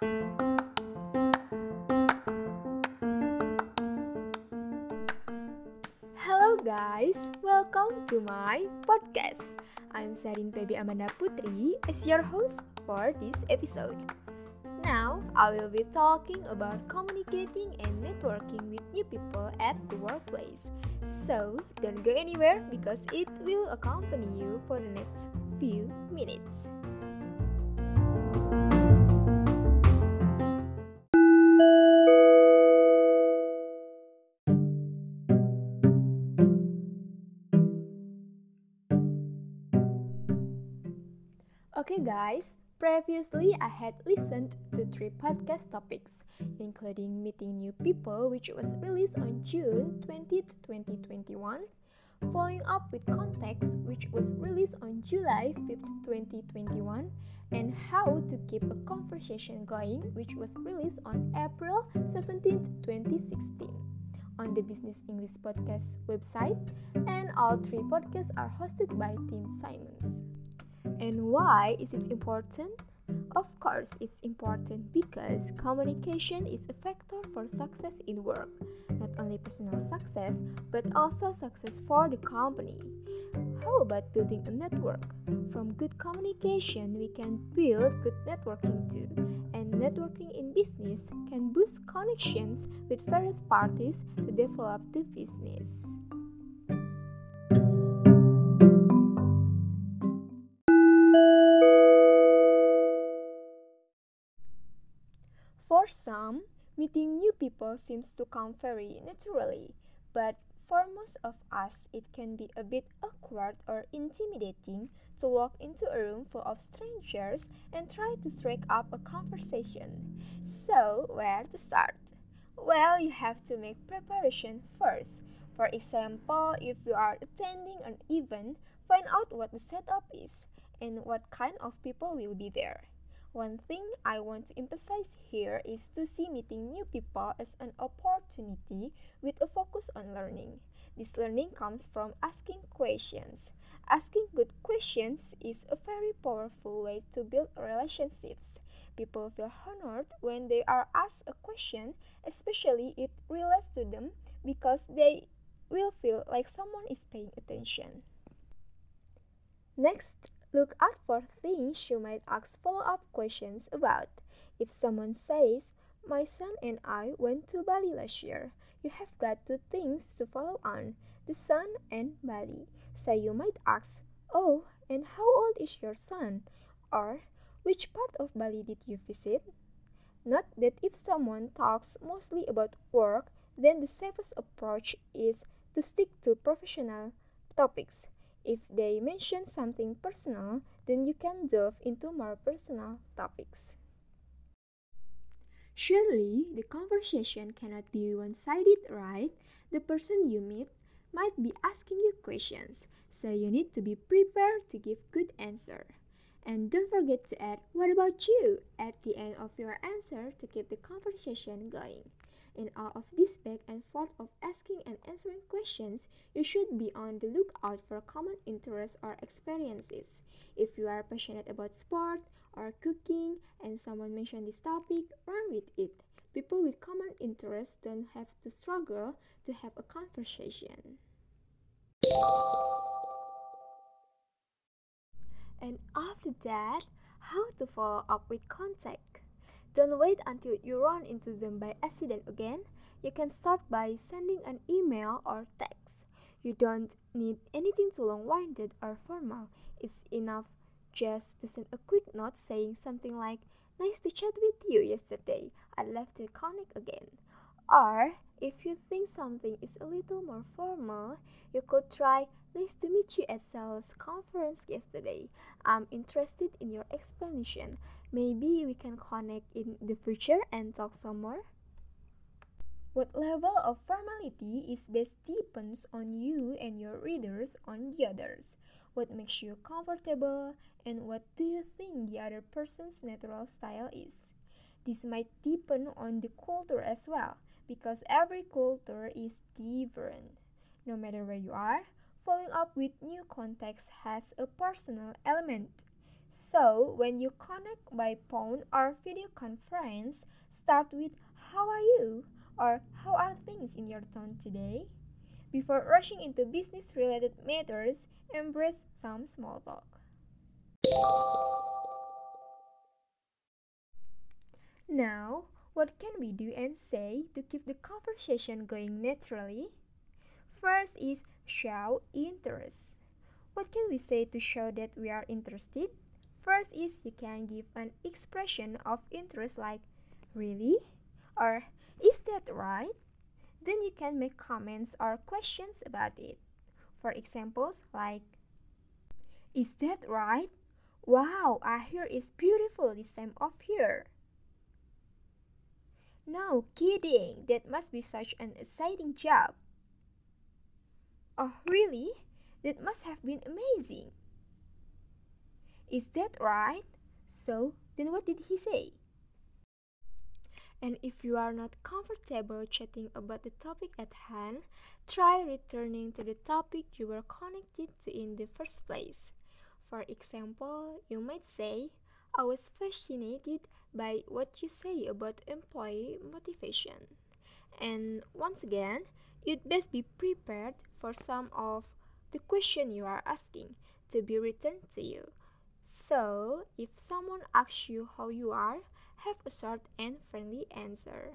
Hello guys, welcome to my podcast. I'm Sherin Peby Amanda Putri as your host for this episode. Now, I will be talking about communicating and networking with new people at the workplace. So, don't go anywhere because it will accompany you for the next few minutes. Okay, guys, previously I had listened to three podcast topics, including meeting new people, which was released on June 20th, 2021, following up with context, which was released on July 5th, 2021, and how to keep a conversation going, which was released on April 17th, 2016 on the Business English Podcast website, and all three podcasts are hosted by Tim Simons. And why is it important? Of course, it's important because communication is a factor for success in work, not only personal success, but also success for the company. How about building a network? From good communication, we can build good networking too. And networking in business can boost connections with various parties to develop the business. Some, meeting new people seems to come very naturally, but for most of us, it can be a bit awkward or intimidating to walk into a room full of strangers and try to strike up a conversation. So, where to start? Well, you have to make preparation first. For example, if you are attending an event, find out what the setup is and what kind of people will be there. One thing I want to emphasize here is to see meeting new people as an opportunity with a focus on learning. This learning comes from asking questions. Asking good questions is a very powerful way to build relationships. People feel honored when they are asked a question, especially if it relates to them because they will feel like someone is paying attention. Next, Look out for things you might ask follow up questions about. If someone says, My son and I went to Bali last year, you have got two things to follow on the son and Bali. So you might ask, Oh, and how old is your son? Or, Which part of Bali did you visit? Note that if someone talks mostly about work, then the safest approach is to stick to professional topics. If they mention something personal, then you can delve into more personal topics. Surely, the conversation cannot be one sided, right? The person you meet might be asking you questions, so you need to be prepared to give good answer. And don't forget to add what about you at the end of your answer to keep the conversation going. In all of this back and forth of asking and answering questions, you should be on the lookout for common interests or experiences. If you are passionate about sport or cooking and someone mentioned this topic, run with it. People with common interests don't have to struggle to have a conversation. And after that, how to follow up with contact. Don't wait until you run into them by accident again. You can start by sending an email or text. You don't need anything too long winded or formal. It's enough just to send a quick note saying something like, Nice to chat with you yesterday. I'd love to connect again. Or, if you think something is a little more formal, you could try Nice to meet you at sales conference yesterday. I'm interested in your explanation. Maybe we can connect in the future and talk some more. What level of formality is best depends on you and your readers on the others. What makes you comfortable and what do you think the other person's natural style is? This might depend on the culture as well because every culture is different. No matter where you are, following up with new contacts has a personal element So, when you connect by phone or video conference, start with How are you? or How are things in your town today? Before rushing into business related matters, embrace some small talk. Now, what can we do and say to keep the conversation going naturally? First is show interest. What can we say to show that we are interested? First is you can give an expression of interest like really or is that right? Then you can make comments or questions about it. For examples like Is that right? Wow, I hear it's beautiful this time of year. No kidding, that must be such an exciting job. Oh, really? That must have been amazing. Is that right? So, then what did he say? And if you are not comfortable chatting about the topic at hand, try returning to the topic you were connected to in the first place. For example, you might say, I was fascinated by what you say about employee motivation. And once again, you'd best be prepared for some of the question you are asking to be returned to you. So, if someone asks you how you are, have a short and friendly answer.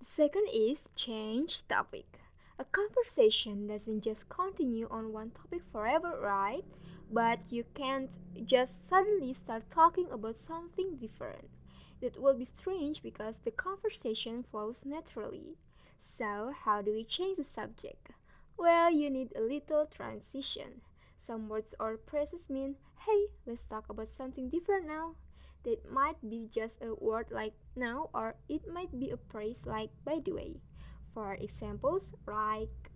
Second is change topic. A conversation doesn't just continue on one topic forever, right? But you can't just suddenly start talking about something different. That will be strange because the conversation flows naturally. So, how do we change the subject? Well, you need a little transition. Some words or phrases mean, hey, let's talk about something different now. That might be just a word like now, or it might be a phrase like by the way. For examples, like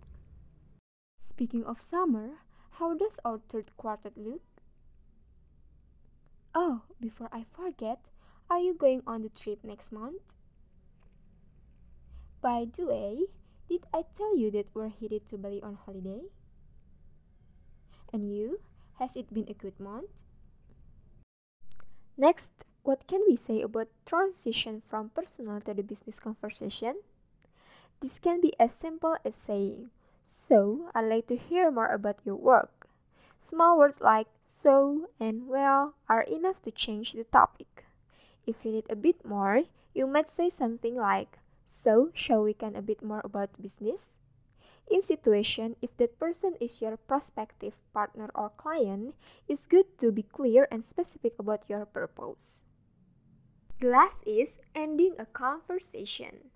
Speaking of summer, how does our third quarter look? Oh, before I forget, are you going on the trip next month? By the way, did I tell you that we're headed to Bali on holiday? And you? Has it been a good month? Next, what can we say about transition from personal to the business conversation? This can be as simple as saying, so, I'd like to hear more about your work. Small words like so and well are enough to change the topic. If you need a bit more, you might say something like, So, shall we can a bit more about business? In situation, if that person is your prospective partner or client, it's good to be clear and specific about your purpose. Last is ending a conversation.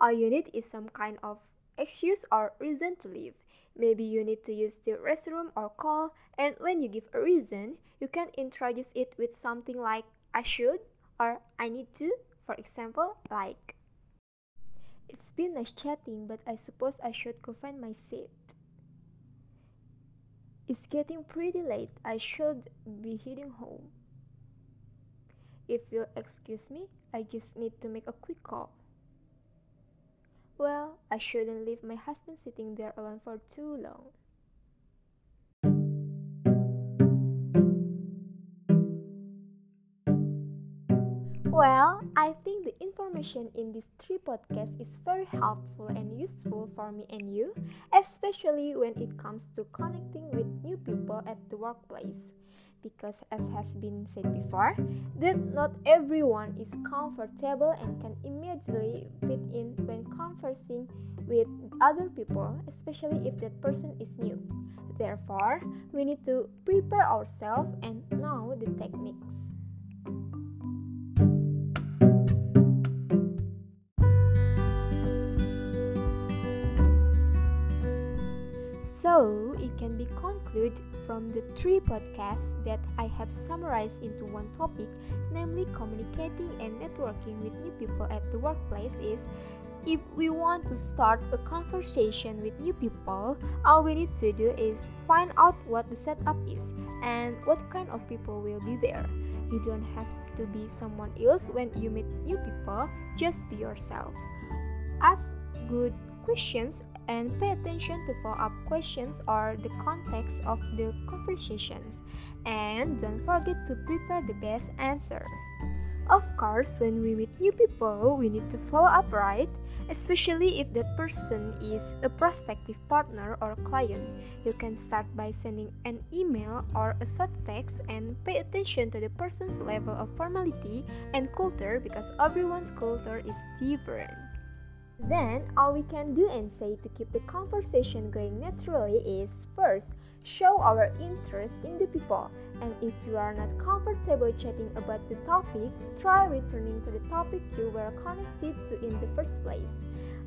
All you need is some kind of excuse or reason to leave. Maybe you need to use the restroom or call, and when you give a reason, you can introduce it with something like I should or I need to. For example, like It's been nice chatting, but I suppose I should go find my seat. It's getting pretty late. I should be heading home. If you'll excuse me, I just need to make a quick call. Well, I shouldn't leave my husband sitting there alone for too long. Well, I think the information in this three podcasts is very helpful and useful for me and you, especially when it comes to connecting with new people at the workplace because as has been said before that not everyone is comfortable and can immediately fit in when conversing with other people especially if that person is new. Therefore we need to prepare ourselves and know the techniques So, it can be concluded from the three podcasts that I have summarized into one topic, namely communicating and networking with new people at the workplace is if we want to start a conversation with new people, all we need to do is find out what the setup is and what kind of people will be there. You don't have to be someone else when you meet new people, just be yourself. Ask good questions and pay attention to follow up questions or the context of the conversations. and don't forget to prepare the best answer. Of course, when we meet new people, we need to follow up right, especially if that person is a prospective partner or client. You can start by sending an email or a short text and pay attention to the person's level of formality and culture because everyone's culture is different. Then, all we can do and say to keep the conversation going naturally is first, show our interest in the people. And if you are not comfortable chatting about the topic, try returning to the topic you were connected to in the first place.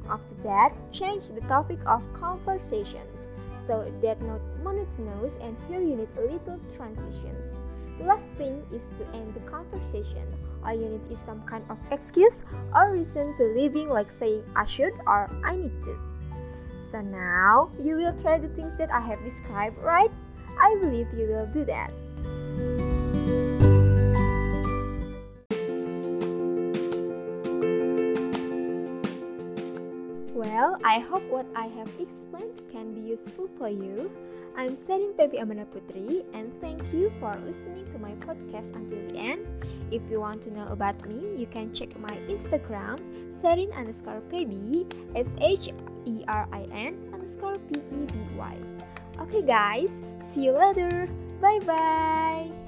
After that, change the topic of conversation so that not monotonous and here you need a little transitions. The last thing is to end the conversation all you need is some kind of excuse or reason to living like saying I should or I need to. So now you will try the things that I have described, right? I believe you will do that. Well, I hope what I have explained can be useful for you. I'm Sherin Peby Amanda Putri and thank you for listening to my podcast until the end. If you want to know about me, you can check my Instagram Sherin underscore Peby S H E R I N underscore P E B Y. Okay guys, see you later. Bye bye.